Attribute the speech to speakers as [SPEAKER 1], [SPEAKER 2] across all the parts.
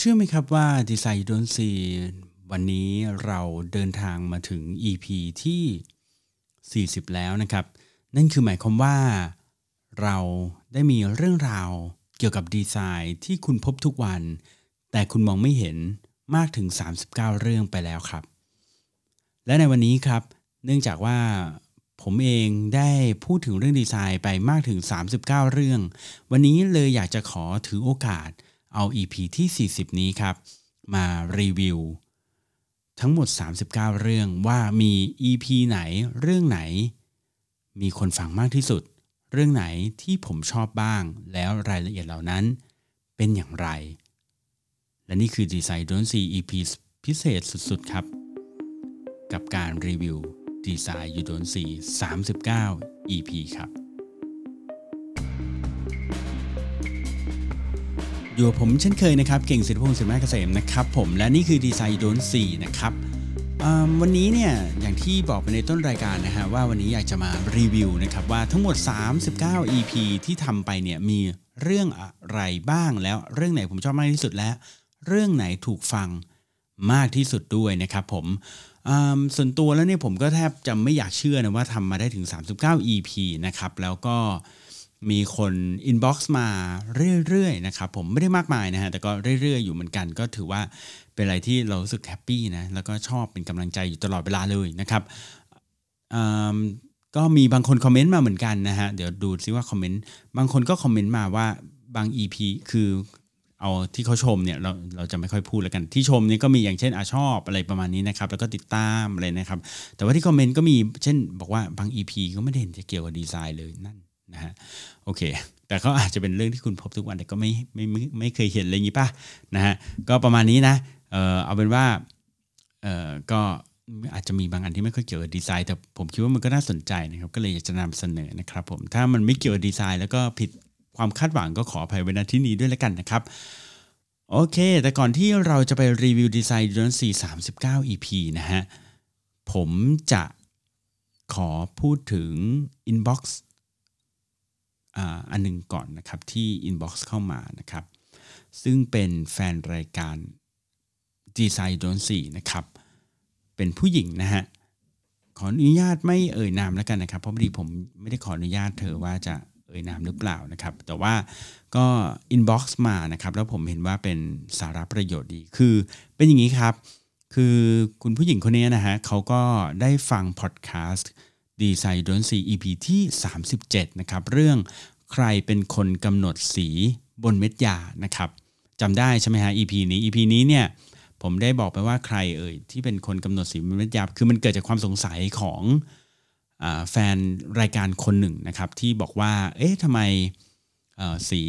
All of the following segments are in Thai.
[SPEAKER 1] เชื่อไหมครับว่าดีไซน์ดนซีวันนี้เราเดินทางมาถึง EP ที่ 40 แล้วนะครับ นั่นคือหมายความว่าเราได้มีเรื่องราวเกี่ยวกับดีไซน์ที่คุณพบทุกวัน แต่คุณมองไม่เห็นมากถึง 39 เรื่องไปแล้วครับ และในวันนี้ครับ เนื่องจากว่าผมเองได้พูดถึงเรื่องดีไซน์ไปมากถึง 39 เรื่อง วันนี้เลยอยากจะขอถือโอกาส เอา EP ที่ 40 นี้ครับ มารีวิว ทั้งหมด 39 เรื่องว่ามี EP ไหนเรื่องไหน มีคนฟังมากที่สุด เรื่องไหนที่ผมชอบบ้าง แล้วรายละเอียดเหล่านั้นเป็นอย่างไร และนี่คือ Design Don't See EP พิเศษสุดๆครับ กับการรีวิว Design You Don't See 39 EP ครับ อยู่กับผมเช่นเคยนะครับ เก่งสิทธิพงศ์สินแม่เกษมนะครับผมและนี่คือดีไซน์โดนสี่นะครับวันนี้เนี่ยอย่างที่บอกไปในต้นรายการนะฮะว่าวันนี้อยากจะมารีวิวนะครับว่าทั้งหมด 39 EP ที่ทำไปเนี่ยมีเรื่องอะไรบ้างแล้วเรื่องไหนผมชอบมากที่สุดและเรื่องไหนถูกฟังมากที่สุดด้วยนะครับผมส่วนตัวแล้วเนี่ยผมก็แทบจะไม่อยากเชื่อนะว่าทำมาได้ถึง 39 EP นะครับแล้วก็ มีคน inbox มาเรื่อยๆนะครับผมไม่ได้มากมายนะฮะแต่ก็เรื่อยๆอยู่เหมือนกัน ก็ถือว่าเป็นอะไรที่เรารู้สึก happy นะแล้วก็ชอบเป็นกำลังใจอยู่ตลอดเวลาเลยนะครับก็มีบางคนคอมเมนต์มาเหมือนกันนะฮะเดี๋ยวดูซิว่าคอมเมนต์บางคนก็คอมเมนต์มาว่าบาง EP คือเอาที่เขาชมเนี่ยเราเราจะไม่ค่อยพูดแล้วกัน ที่ชมนี่ก็มีอย่างเช่นอาชอบอะไรประมาณนี้นะครับแล้วก็ติดตามอะไรนะครับ แต่ว่าที่คอมเมนต์ก็มีเช่นบอกว่าบาง EP ก็ไม่ได้เห็นจะเกี่ยวกับดีไซน์เลยนั่น นะฮะโอเค แต่ก็อาจจะเป็นเรื่องที่คุณพบทุกวันแต่ก็ไม่ไม่ไม่ไม่เคยเห็นอะไรอย่างนี้ป่ะนะฮะก็ประมาณนี้นะเออเอาเป็นว่าเออก็อาจจะมีบางอันที่ไม่ค่อยเกี่ยวกับดีไซน์แต่ผมคิดว่ามันก็น่าสนใจนะครับก็เลยอยากจะนำเสนอนะครับผมถ้ามันไม่เกี่ยวกับดีไซน์ แล้วก็ผิดความคาดหวังก็ขออภัยไว้ณที่นี้ด้วยแล้วกันนะครับโอเค แต่ก่อนที่เราจะไปรีวิวดีไซน์ดนสี่สามสิบเก้า EP นะฮะผมจะขอพูดถึง inbox อันหนึ่งก่อนนะครับที่ inbox เข้ามานะครับ ซึ่งเป็นแฟนรายการดีไซน์โดนสี่นะครับ เป็นผู้หญิงนะฮะ ขออนุญาตไม่เอ่ยนามแล้วกันนะครับ เพราะพอดีผมไม่ได้ขออนุญาตเธอว่าจะเอ่ยนามหรือเปล่านะครับ แต่ว่าก็ inbox มานะครับ แล้วผมเห็นว่าเป็นสาระประโยชน์ดี คือเป็นอย่างนี้ครับ คือคุณผู้หญิงคนนี้นะฮะเขาก็ได้ฟังพอดแคสต์ Design You Don't See EP ที่ 37 นะครับ เรื่องใครเป็นคนกำหนดสีบนเม็ดยานะครับจำได้ใช่ไหมฮะ EP นี้ EP นี้เนี่ยผมได้บอกไปว่าใครเอ่ยที่เป็นคนกำหนดสีบนเม็ดยา คือมันเกิดจากความสงสัยของอแฟนรายการคนหนึ่งนะครับที่บอกว่า เอ๊ะทำไมสี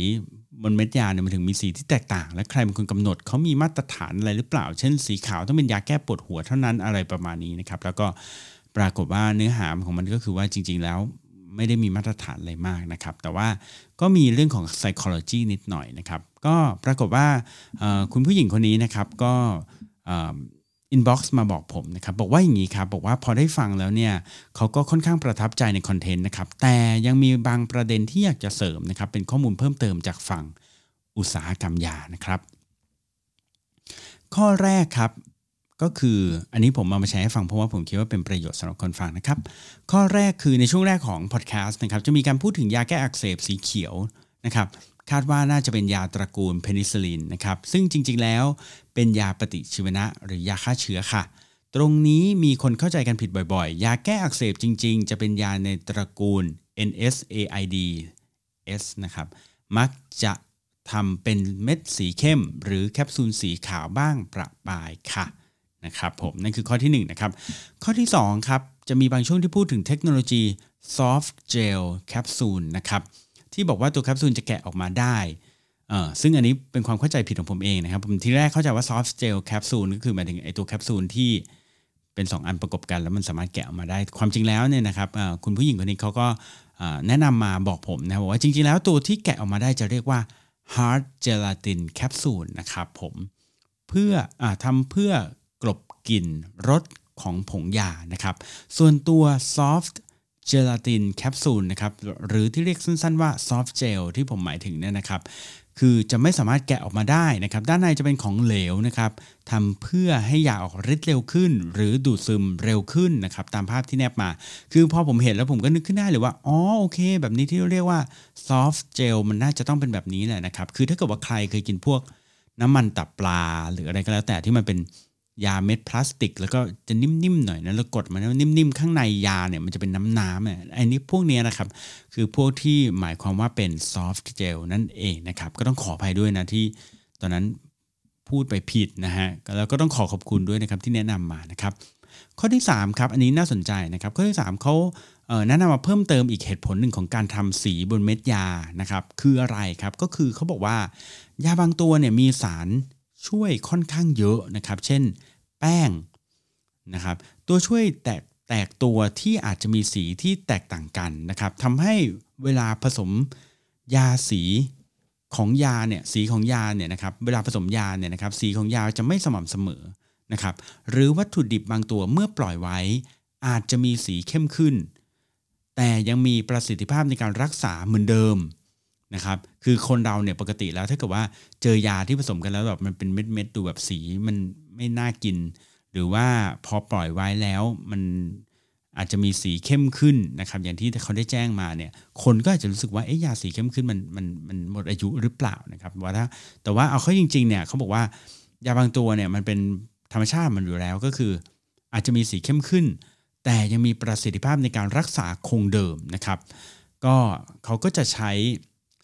[SPEAKER 1] บนเม็ดยาเนี่ยมันถึงมีสีที่แตกต่าง และใครเป็นคนกำหนดเขามีมาตรฐานอะไรหรือเปล่า เช่นสีขาวต้องเป็นยาแก้ปวดหัวเท่านั้นอะไรประมาณนี้นะครับ แล้วก็ ปรากฏว่าเนื้อหาของมันก็คือว่าจริง ๆ แล้วไม่ได้มีมาตรฐานอะไรมากนะครับ แต่ว่าก็มีเรื่องของ psychology นิดหน่อยนะครับ ก็ปรากฏว่าคุณผู้หญิงคนนี้นะครับก็inbox มาบอกผมนะครับ บอกว่าอย่างนี้ครับ บอกว่าพอได้ฟังแล้วเนี่ยเขาก็ค่อนข้างประทับใจใน content นะครับ แต่ยังมีบางประเด็นที่อยากจะเสริมนะครับ เป็นข้อมูลเพิ่มเติมจากฝั่งอุตสาหกรรมยานะครับ ข้อแรกครับ ก็คืออันนี้ผมมามาแชร์ให้ฟังเพราะว่าผมคิดว่าเป็นประโยชน์สำหรับคนฟังนะครับ ข้อแรกคือในช่วงแรกของพอดแคสต์นะครับจะมีการพูดถึงยาแก้อักเสบสีเขียวนะครับคาดว่าน่าจะเป็นยาตระกูลเพนิซิลินนะครับซึ่งจริงๆแล้วเป็นยาปฏิชีวนะหรือยาฆ่าเชื้อค่ะ ตรงนี้มีคนเข้าใจกันผิดบ่อยๆ ยาแก้อักเสบจริง ๆ จะเป็นยาในตระกูล NSAID S นะครับมักจะทำเป็นเม็ดสีเข้ม หรือแคปซูลสีขาวบ้างประปายค่ะ นะครับผมนั่นคือข้อที่1นะครับข้อที่2ครับจะมีบางช่วงที่พูดถึงเทคโนโลยี soft gel capsule นะครับที่บอกว่าตัวแคปซูลจะแกะออกมาได้เออซึ่งอันนี้เป็นความเข้าใจผิดของผมเองนะครับผมทีแรกเข้าใจว่า soft gel capsule ก็คือหมายถึงไอตัวแคปซูลที่เป็น 2 อันประกบกัน แล้วมันสามารถแกะออกมาได้ความจริงแล้วเนี่ยนะครับคุณผู้หญิงคนนี้เขาก็แนะนำมาบอกผมนะบอกว่าจริงๆแล้วตัวที่แกะออกมาได้จะเรียกว่า hard gelatin capsule นะครับผมเพื่ออทำเพื่อ กลบกลิ่นรสของผงยานะครับ ส่วนตัว soft gelatin capsule นะครับหรือที่เรียกสั้นๆว่า soft gel ที่ผมหมายถึงเนี่ยนะครับคือจะไม่สามารถแกะออกมาได้นะครับ ด้านในจะเป็นของเหลวนะครับทำเพื่อให้ยาออกฤทธิ์เร็วขึ้น หรือดูดซึมเร็วขึ้นนะครับ ตามภาพที่แนบมา คือพอผมเห็นแล้วผมก็นึกขึ้นได้เลยว่า อ๋อ โอเค แบบนี้ที่เรียกว่า soft gel มันน่าจะต้องเป็นแบบนี้แหละนะครับ คือถ้าเกิดว่าใครเคยกินพวกน้ำมันตับปลา หรืออะไรก็แล้วแต่ที่มันเป็น ยาเม็ดพลาสติก แล้วก็จะนิ่มๆหน่อยนะแล้วกดมันนิ่มๆข้างในยาเนี่ยมันจะเป็นน้ำๆเนี่ยไอ้นี้พวกนี้นะครับ คือพวกที่หมายความว่าเป็น soft gel นั่นเองนะครับ ก็ต้องขออภัยด้วยนะที่ตอนนั้นพูดไปผิดนะฮะแล้วก็ต้องขอขอบคุณด้วยนะครับที่แนะนำมานะครับ ข้อที่3ครับอันนี้น่าสนใจนะครับ ข้อที่3เขาแนะนำมาเพิ่มเติมอีกเหตุผลหนึ่งของการทำสีบนเม็ดยานะครับ คืออะไรครับก็คือเขาบอกว่ายาบางตัวเนี่ยมีสารช่วยค่อนข้างเยอะนะครับ เช่น แป้งนะครับ ตัวช่วยแตกแตกตัวที่อาจจะมีสีที่แตกต่างกันนะครับทำให้เวลาผสมยาสีของยาเนี่ยสีของยาเนี่ยนะครับเวลาผสมยาเนี่ยนะครับสีของยาจะไม่สม่ำเสมอนะครับหรือวัตถุดิบบางตัวเมื่อปล่อยไว้ อาจจะมีสีเข้มขึ้น แต่ยังมีประสิทธิภาพในการรักษาเหมือนเดิม นะครับคือคนเราเนี่ยปกติแล้วถ้าเกิดว่าเจอยาที่ผสมกันแล้วแบบมันเป็นเม็ดๆดูแบบสีมันไม่น่ากิน หรือว่าพอปล่อยไว้แล้วมันอาจจะมีสีเข้มขึ้นนะครับอย่างที่เขาได้แจ้งมาเนี่ยคนก็อาจจะรู้สึกว่าเอ๊ะยาสีเข้มขึ้นมันมันมันหมดอายุหรือเปล่านะครับว่าถ้าแต่ว่าเอาเข้าจริงๆเนี่ยเขาบอกว่ายาบางตัวเนี่ยมันเป็นธรรมชาติมันอยู่แล้วก็คือ อาจจะมีสีเข้มขึ้น แต่ยังมีประสิทธิภาพในการรักษาคงเดิมนะครับ ก็เขาก็จะใช้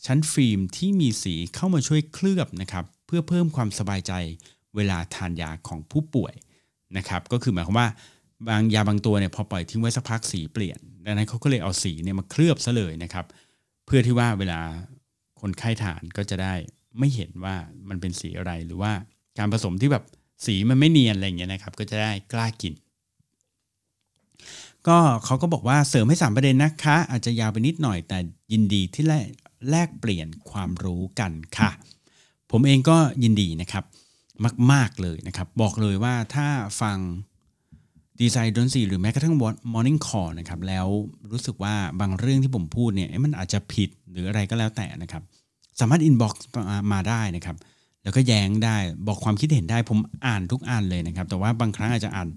[SPEAKER 1] ชั้นฟิล์มที่มีสีเข้ามาช่วยเคลือบนะครับเพื่อเพิ่มความสบายใจเวลาทานยาของผู้ป่วยนะครับก็คือหมายความว่าบางยาบางตัวเนี่ยพอปล่อยทิ้งไว้สักพักสีเปลี่ยน ดังนั้นเขาก็เลยเอาสีเนี่ยมาเคลือบซะเลยนะครับ เพื่อที่ว่าเวลาคนไข้ทานก็จะได้ไม่เห็นว่ามันเป็นสีอะไรหรือว่าการผสมที่แบบสีมันไม่เนียนอะไรเงี้ยนะครับ ก็จะได้กล้ากิน ก็เขาก็บอกว่าเสริมให้ 3 ประเด็นนะคะ อาจจะยาวไปนิดหน่อยแต่ยินดีที่แลก แลกเปลี่ยนความรู้กันค่ะ ผมเองก็ยินดีนะครับ มาก ๆ เลยนะครับ บอกเลยว่าถ้าฟัง Design You Don't See หรือแม้กระทั่ง Morning Call นะครับ แล้วรู้สึกว่าบางเรื่องที่ผมพูดเนี่ยมันอาจจะผิดหรืออะไรก็แล้วแต่นะครับ สามารถ inbox มาได้นะครับ แล้วก็แย้งได้บอกความคิดเห็นได้ผมอ่านทุกอันเลยนะครับ แต่ว่าบางครั้งอาจจะอ่าน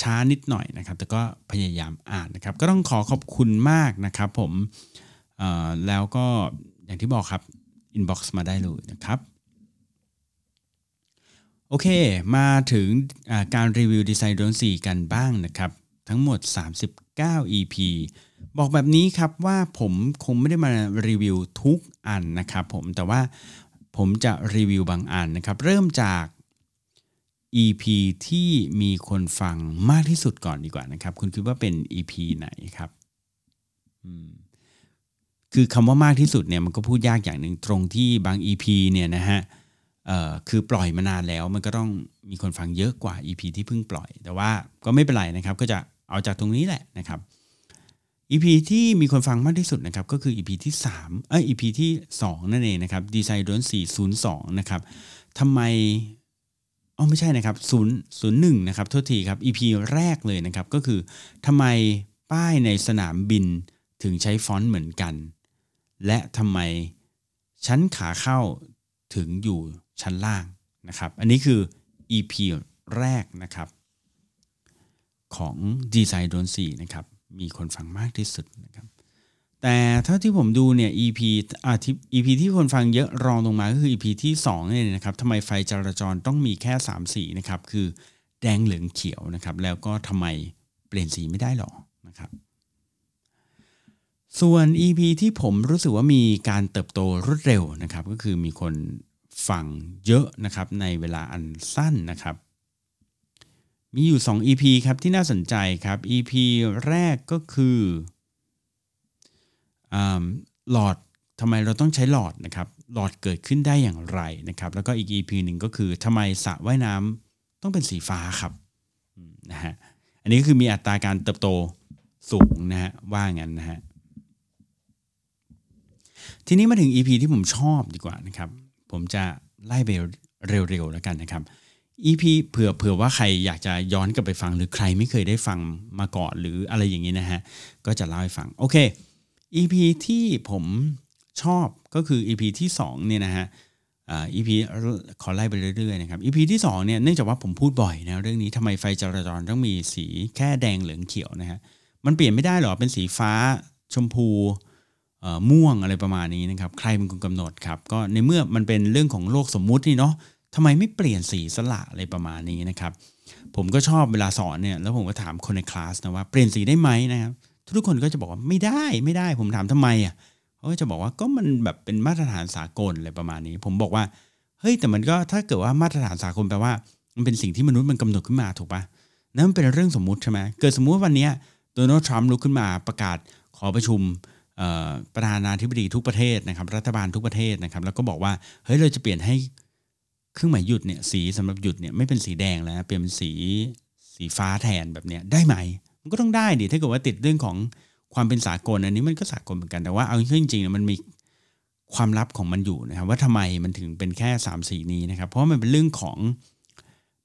[SPEAKER 1] ช้านิดหน่อยนะครับ แต่ก็พยายามอ่านนะครับ ก็ต้องขอขอบคุณมากนะครับ ผม แล้วก็อย่างที่บอกครับ inbox มาได้เลยนะครับ โอเค มาถึงการรีวิว Design You Don't See กันบ้างนะครับ ทั้งหมด 39 EP บอกแบบนี้ครับว่าผมคงไม่ได้มารีวิวทุกอันนะครับผมแต่ว่าผมจะรีวิวบางอันนะครับ เริ่มจาก EP ที่มีคนฟังมากที่สุดก่อนดีกว่านะครับ คุณคิดว่าเป็น EP ไหนครับ อืม คือคำว่ามากที่สุดเนี่ยมันก็พูดยากอย่างหนึ่งตรงที่บาง EP เนี่ยนะฮะคือปล่อยมานานแล้วมันก็ต้องมีคนฟังเยอะกว่า EP ที่เพิ่งปล่อย แต่ว่าก็ไม่เป็นไรนะครับ ก็จะเอาจากตรงนี้แหละนะครับ EP ที่มีคนฟังมากที่สุดนะครับก็คือ EP ที่3เอ้ย EP ที่2นั่นเองนะครับดีไซน์ดน402นะครับทำไมอ๋อไม่ใช่นะครับ0 01นะครับโทษทีครับ EP แรกเลยนะครับก็คือทำไมป้ายในสนามบินถึงใช้ฟอนต์เหมือนกัน และทำไมชั้นขาเข้าถึงอยู่ชั้นล่างนะครับ อันนี้คือ EP แรกนะครับ ของ ดีไซน์โดนสีนะครับ มีคนฟังมากที่สุดนะครับ แต่เท่าที่ผมดูเนี่ย EP อ่าที่ EP ที่คนฟังเยอะรองลงมาก็คือ EP ที่2นี่ยนะครับทำไมไฟจราจรต้องมีแค่ 3 สีนะครับ คือแดงเหลืองเขียวนะครับ แล้วก็ทำไมเปลี่ยนสีไม่ได้หรอนะครับ ส่วน EP ที่ผมรู้สึกว่ามีการเติบโตรวดเร็วนะครับ ก็คือมีคนฟังเยอะนะครับในเวลาอันสั้นนะครับ มีอยู่ 2 EP ครับที่น่าสนใจครับ EP แรกก็คือหลอดทำไมเราต้องใช้หลอดนะครับ หลอดเกิดขึ้นได้อย่างไรนะครับ แล้วก็อีก EP หนึ่งก็คือทำไมสระว่ายน้ำต้องเป็นสีฟ้าครับนะฮะอันนี้คือมีอัตราการเติบโตสูงนะฮะว่างั้นนะฮะ ทีนี้มาถึง EP ที่ผมชอบดีกว่านะครับ ผมจะไล่ไปเร็วๆแล้วกันนะครับ EP เผื่อเผื่อว่าใครอยากจะย้อนกลับไปฟัง หรือใครไม่เคยได้ฟังมาก่อนหรืออะไรอย่างนี้นะฮะก็จะเล่าให้ฟังโอเค EP ที่ผมชอบก็คือ EP ที่2เนี่ยนะฮะอีพีขอไล่ไปเรื่อยๆนะครับ EP ที่2เนี่ยเนื่องจากว่าผมพูดบ่อยนะเรื่องนี้ทำไมไฟจราจรต้องมีสีแค่แดงเหลืองเขียวนะฮะมันเปลี่ยนไม่ได้หรอเป็นสีฟ้าชมพู ม่วงอะไรประมาณนี้นะครับใครเป็นคนกำหนดครับก็ในเมื่อมันเป็นเรื่องของโลกสมมุตินี่เนาะทำไมไม่เปลี่ยนสีสละอะไรประมาณนี้นะครับผมก็ชอบเวลาสอนเนี่ยแล้วผมก็ถามคนในคลาสนะว่าเปลี่ยนสีได้ไหมนะครับทุกคนก็จะบอกว่าไม่ได้ไม่ได้ ผมถามทำไมอะเขาก็จะบอกว่าก็มันแบบเป็นมาตรฐานสากลอะไรประมาณนี้ ผมบอกว่าเฮ้ยแต่มันก็ถ้าเกิดว่ามาตรฐานสากลแปลว่า มันเป็นสิ่งที่มนุษย์มันกำหนดขึ้นมาถูกปะนั่นมันเป็นเรื่องสมมุติใช่ไหมเกิดสมมุติวันนี้โดนัลด์ทรัมป์ลุกขึ้นมาประกาศขอประชุม ประธานาธิบดีทุกประเทศนะครับ รัฐบาลทุกประเทศนะครับ แล้วก็บอกว่าเฮ้ยเราจะเปลี่ยนให้เครื่องหมายหยุดเนี่ยสีสำหรับหยุดเนี่ยไม่เป็นสีแดงแล้วเปลี่ยนเป็นสีสีฟ้าแทนแบบเนี้ยได้ไหม มันก็ต้องได้ดิถ้าเกิดว่าติดเรื่องของความเป็นสากลอันนี้มันก็สากลเหมือนกันแต่ว่าเอาจริงๆมันมีความลับของมันอยู่นะครับ ว่าทำไมมันถึงเป็นแค่3สีนี้นะครับ เพราะมันเป็นเรื่องของ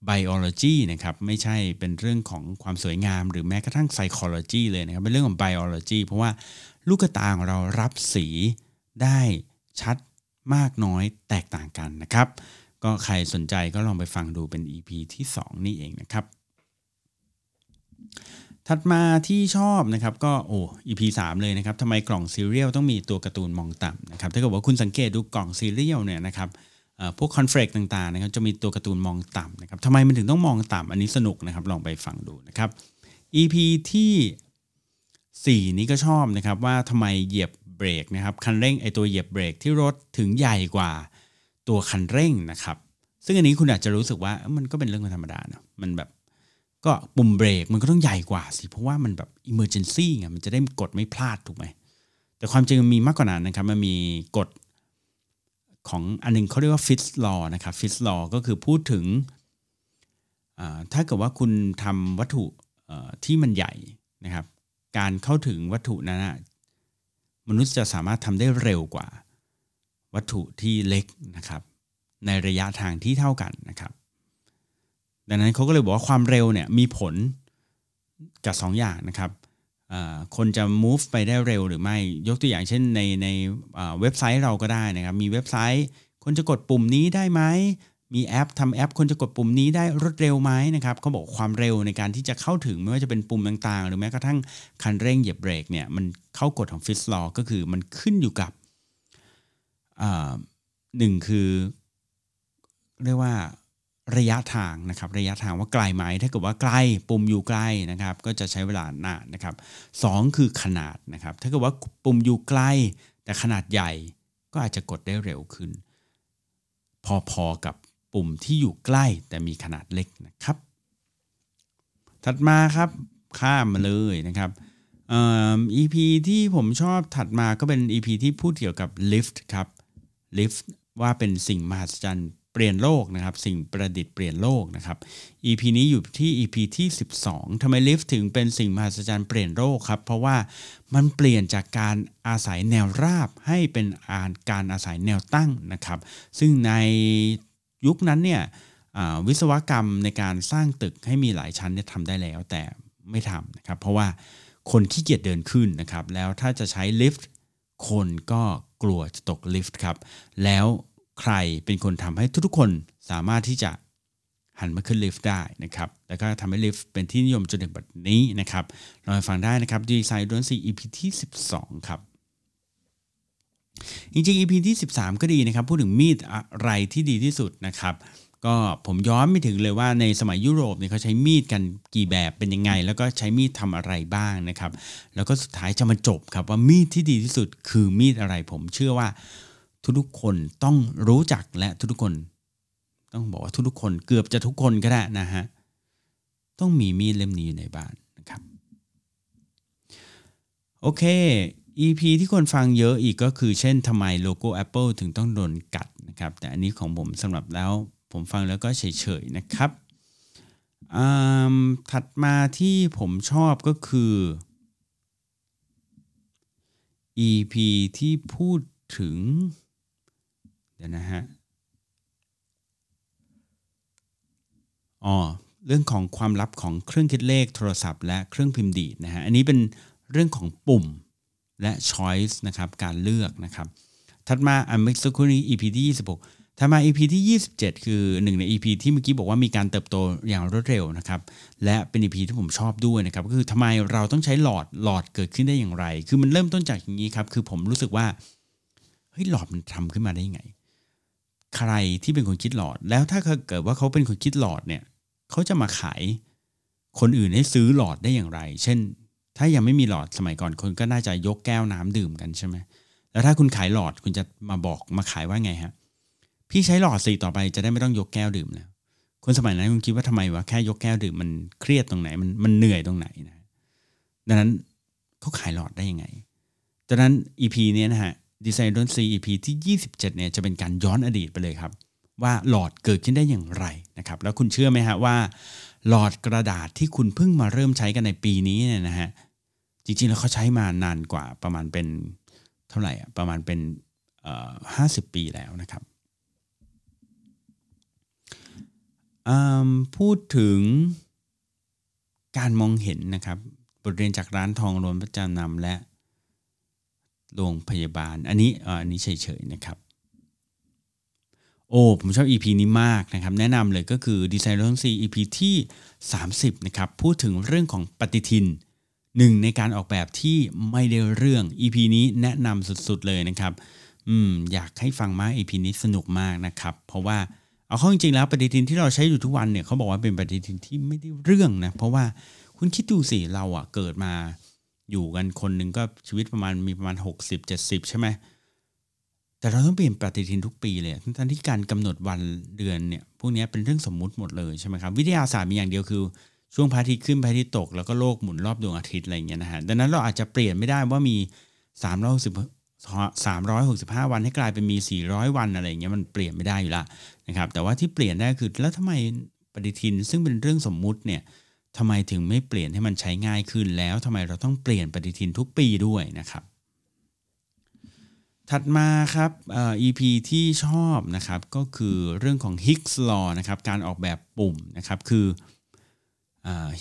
[SPEAKER 1] biology นะครับไม่ใช่เป็นเรื่องของความสวยงาม หรือแม้กระทั่ง psychology เลยนะครับเป็นเรื่องของ biology เพราะว่า ลูกตาของเรารับสีได้ชัดมากน้อยแตกต่างกันนะครับ ก็ใครสนใจก็ลองไปฟังดูเป็น EP ที่ 2 นี่เองนะครับ ถัดมาที่ชอบนะครับก็โอ้ EP 3 เลยนะครับทำไมกล่องซีเรียลต้องมีตัวการ์ตูนมองต่ำนะครับถ้าเกิดว่าคุณสังเกตดูกล่องซีเรียลเนี่ยนะครับพวกคอนเฟลกต่างๆนะครับจะมีตัวการ์ตูนมองต่ำนะครับทำไมมันถึงต้องมองต่ำอันนี้สนุกนะครับลองไปฟังดูนะครับ EP ที่ 4 นี้ก็ชอบนะครับว่าทำไมเหยียบเบรกนะครับคันเร่งไอตัวเหยียบเบรกที่รถถึงใหญ่กว่าตัวคันเร่งนะครับ ซึ่งอันนี้คุณอาจจะรู้สึกว่ามันก็เป็นเรื่องธรรมดาเนาะมันแบบก็ปุ่มเบรกมันก็ต้องใหญ่กว่าสิ เพราะว่ามันแบบ emergency ไงมันจะได้กดไม่พลาดถูกไหม แต่ความจริงมันมีมากกว่านั้นนะครับ มันมีกฎของอันนึงเขาเรียกว่า Fitz Law นะครับ Fitz Law ก็คือพูดถึง ถ้าเกิดว่าคุณทำวัตถุที่มันใหญ่นะครับ การเข้าถึงวัตถุนั้นมนุษย์จะสามารถทำได้เร็วกว่า วัตถุที่เล็กนะครับ ในระยะทางที่เท่ากันนะครับ ดังนั้นเขาก็เลยบอกว่าความเร็วเนี่ยมีผลกับ2ออย่างนะครับคนจะ move ไปได้เร็วหรือไม่ ยกตัวอย่างเช่นในในเว็บไซต์เราก็ได้นะครับ มีเว็บไซต์ คนจะกดปุ่มนี้ได้ไหม มีแอปทำแอปคนจะกดปุ่มนี้ได้รวดเร็วไหมนะครับเขาบอกความเร็วในการที่จะเข้าถึงไม่ว่าจะเป็นปุ่มต่างๆ หรือแม้กระทั่งคันเร่งเหยียบเบรกเนี่ยมันเข้ากฎของฟิสลอก็คือมันขึ้นอยู่กับหนึ่งคือเรียกว่าระยะทางนะครับระยะทางว่าไกลไหมถ้าเกิดว่าใกลปุ่มอยู่ใกล้นะครับ ก็จะใช้เวลานานนะครับสองคือขนาดนะครับถ้าเกิดว่าปุ่มอยู่ใกล้แต่ขนาดใหญ่ก็อาจจะกดได้เร็วขึ้น พอๆกับ ปุ่มที่อยู่ใกล้แต่มีขนาดเล็กนะครับ ถัดมาครับข้ามมาเลยนะครับ EP ที่ผมชอบถัดมาก็เป็น EP ที่พูดเกี่ยวกับลิฟต์ครับลิฟต์ว่าเป็นสิ่งมหัศจรรย์เปลี่ยนโลกนะครับ สิ่งประดิษฐ์เปลี่ยนโลกนะครับ EP นี้อยู่ที่ EP ที่ 12ทำไมลิฟต์ถึงเป็นสิ่งมหัศจรรย์เปลี่ยนโลกครับ เพราะว่ามันเปลี่ยนจากการอาศัยแนวราบให้เป็นการอาศัยแนวตั้งนะครับ ซึ่งใน ยุคนั้นเนี่ยวิศวกรรมในการสร้างตึกให้มีหลายชั้นเนี่ยทำได้แล้วแต่ไม่ทำนะครับ เพราะว่าคนขี้เกียจเดินขึ้นนะครับ แล้วถ้าจะใช้ลิฟต์คนก็กลัวจะตกลิฟต์ครับ แล้วใครเป็นคนทำให้ทุกๆคนสามารถที่จะหันมาขึ้นลิฟต์ได้นะครับ แล้วก็ทำให้ลิฟต์เป็นที่นิยมจนถึงปัจจุบันนี้นะครับลองฟังได้นะครับดีไซน์ดนซี EP ที่ 12 ครับ จริงๆ EP ที่ 13 ก็ดีนะครับ พูดถึงมีดอะไรที่ดีที่สุดนะครับ ก็ผมย้อนไม่ถึงเลยว่าในสมัยยุโรปเนี่ยเขาใช้มีดกันกี่แบบเป็นยังไง แล้วก็ใช้มีดทำอะไรบ้างนะครับ แล้วก็สุดท้ายจะมาจบครับว่ามีดที่ดีที่สุดคือมีดอะไรผมเชื่อว่าทุกๆคนต้องรู้จักและทุกๆคน ต้องบอกว่าทุกๆคนเกือบจะทุกคนก็ได้นะฮะต้องมีมีดเล่มนี้อยู่ในบ้านนะครับ โอเค EP ที่คนฟังเยอะอีกก็คือเช่นทำไมโลโก้ Apple ถึงต้องโดนกัดนะครับ แต่อันนี้ของผมสำหรับแล้วผมฟังแล้วก็เฉยๆนะครับ ถัดมาที่ผมชอบก็คือ EP ที่พูดถึง เดี๋ยวนะฮะ อ๋อ เรื่องของความลับของเครื่องคิดเลขโทรศัพท์ และเครื่องพิมพ์ดีดนะฮะ อันนี้เป็นเรื่องของปุ่ม และ choice นะครับการเลือกนะครับถัดมาอันเมื่อสักครู่นี้ EP ที่26ถ้ามา EP ที่ 27 คือหนึ่งใน EP ที่เมื่อกี้บอกว่ามีการเติบโตอย่างรวดเร็วนะครับและเป็น EP ที่ผมชอบด้วยนะครับก็คือทำไมเราต้องใช้หลอดหลอดเกิดขึ้นได้อย่างไร คือมันเริ่มต้นจากอย่างนี้ครับคือผมรู้สึกว่าเฮ้ยหลอดมันทำขึ้นมาได้ยังไง ใครที่เป็นคนคิดหลอด แล้วถ้าเกิดว่าเขาเป็นคนคิดหลอดเนี่ยเขาจะมาขายคนอื่นให้ซื้อหลอดได้อย่างไร เช่น ถ้ายังไม่มีหลอดสมัยก่อนคนก็น่าจะยกแก้วน้ำดื่มกันใช่ไหมแล้วถ้าคุณขายหลอดคุณจะมาบอกมาขายว่าไงฮะ พี่ใช้หลอดสิต่อไปจะได้ไม่ต้องยกแก้วดื่มแล้วคนสมัยนั้นคุณคิดว่าทำไมวะแค่ยกแก้วดื่มมันเครียดตรงไหนมันมันเหนื่อยตรงไหนนะดังนั้นเขาขายหลอดได้ยังไงดังนั้น EP เนี้ยนะฮะดีไซน์ดนซี EP ที่ 27เนี่ยจะเป็นการย้อนอดีตไปเลยครับ ว่าหลอดเกิดขึ้นได้อย่างไรนะครับ แล้วคุณเชื่อไหมฮะว่า หลอดกระดาษที่คุณเพิ่งมาเริ่มใช้กันในปีนี้เนี่ยนะฮะ จริงๆ แล้วเขาใช้มานานกว่าประมาณเป็นเท่าไหร่อะประมาณเป็นห้าสิบปีแล้วนะครับ พูดถึงการมองเห็นนะครับ บทเรียนจากร้านทองรวนประจานำและโรงพยาบาล อันนี้อันนี้เฉยๆนะครับโอ้ผมชอบ EP นี้มากนะครับ แนะนำเลยก็คือ Design ร้อนซี EP ที่ 30 นะครับ พูดถึงเรื่องของปฏิทิน หนึ่งในการออกแบบที่ไม่ได้เรื่อง EP นี้แนะนำสุดๆเลยนะครับ อืมอยากให้ฟังมาก EP นี้สนุกมากนะครับ เพราะว่าเอาเข้าจริงๆแล้วปฏิทินที่เราใช้อยู่ทุกวันเนี่ยเขาบอกว่าเป็นปฏิทินที่ไม่ได้เรื่องนะเพราะว่าคุณคิดดูสิเราอะเกิดมาอยู่กันคนหนึ่งก็ชีวิตประมาณมีประมาณ 60 70 ใช่ไหมแต่เราต้องเปลี่ยนปฏิทินทุกปีเลยทั้งที่การกำหนดวันเดือนเนี่ยพวกนี้เป็นเรื่องสมมุติหมดเลยใช่ไหมครับวิทยาศาสตร์มีอย่างเดียวคือ ช่วงพระอาทิตย์ขึ้นพระอาทิตย์ตกแล้วก็โลกหมุนรอบดวงอาทิตย์อะไรเงี้ยนะฮะดังนั้นเราอาจจะเปลี่ยนไม่ได้ว่ามี3 6 365วันให้กลายเป็นมี 400 วันอะไรเงี้ยมันเปลี่ยนไม่ได้อยู่ละนะครับแต่ว่าที่เปลี่ยนได้คือแล้วทำไมปฏิทินซึ่งเป็นเรื่องสมมุติเนี่ยทำไมถึงไม่เปลี่ยนให้มันใช้ง่ายขึ้นแล้วทำไมเราต้องเปลี่ยนปฏิทินทุกปีด้วยนะครับ ถัดมาครับ EP ที่ชอบนะครับก็คือเรื่องของ Higgs Law นะครับการออกแบบปุ่มนะครับคือ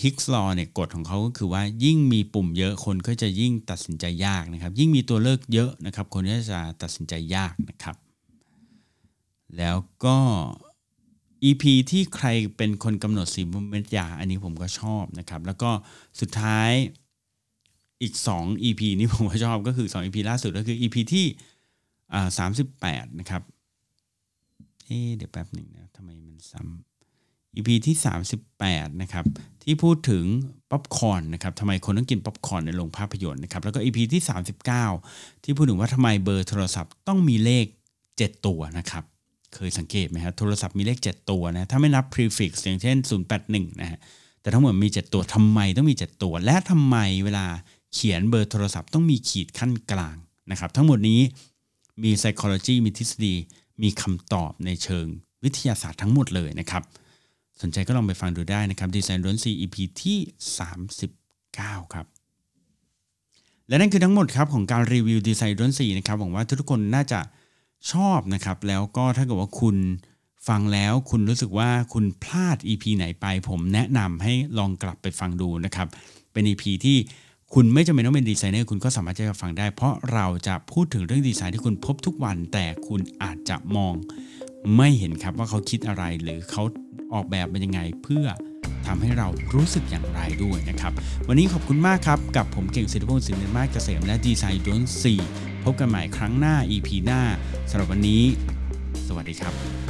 [SPEAKER 1] ฮิกส์ลอเนี่ยกฎของเขาก็คือว่ายิ่งมีปุ่มเยอะคนก็จะยิ่งตัดสินใจยากนะครับ ยิ่งมีตัวเลือกเยอะนะครับ คนก็จะตัดสินใจยากนะครับ แล้วก็ EP ที่ใครเป็นคนกำหนดสีเม็ดยาอันนี้ผมก็ชอบนะครับ แล้วก็สุดท้ายอีก 2 EP นี้ผมก็ชอบก็คือ 2 EP ล่าสุดก็คือ EP ที่สามสิบแปดนะครับเอ๊เดี๋ยวแป๊บหนึ่งนะทำไมมันซ้ำ EP ที่ 38 นะครับ ที่พูดถึงป๊อปคอร์นนะครับทำไมคนต้องกินป๊อปคอร์นในโรงภาพยนตร์นะครับ แล้วก็ EP ที่ 39 ที่พูดถึงว่าทำไมเบอร์โทรศัพท์ต้องมีเลข 7 ตัวนะครับ เคยสังเกตไหมครับโทรศัพท์มีเลข 7 ตัวนะ ถ้าไม่นับ prefix อย่างเช่น 081 นะฮะ แต่ทั้งหมดมี 7 ตัวทำไมต้องมี 7 ตัว และทำไมเวลาเขียนเบอร์โทรศัพท์ต้องมีขีดคั่นกลางนะครับ ทั้งหมดนี้มี psychology มีทฤษฎี มีคำตอบในเชิงวิทยาศาสตร์ทั้งหมดเลยนะครับ สนใจก็ลองไปฟังดูได้นะครับดีไซน์ล้นซี EP ที่ 39 ครับ และนั่นคือทั้งหมดครับของการรีวิวดีไซน์ล้นซีนะครับหวังว่าทุกคนน่าจะชอบนะครับ แล้วก็ถ้าเกิดว่าคุณฟังแล้วคุณรู้สึกว่าคุณพลาด EP ไหนไป ผมแนะนำให้ลองกลับไปฟังดูนะครับ เป็น EP ที่คุณไม่จำเป็นต้องเป็นดีไซเนอร์คุณก็สามารถจะฟังได้ เพราะเราจะพูดถึงเรื่องดีไซน์ที่คุณพบทุกวัน แต่คุณอาจจะมอง ไม่เห็นครับว่าเขาคิดอะไรหรือเขาออกแบบเป็นยังไงเพื่อทำให้เรารู้สึกอย่างไรด้วยนะครับ วันนี้ขอบคุณมากครับ กับผมเก่งศิลปพงศ์สินเนมาเกษมและดีไซน์ดวนสี่พบกันใหม่ครั้งหน้า EP หน้าสำหรับวันนี้ สวัสดีครับ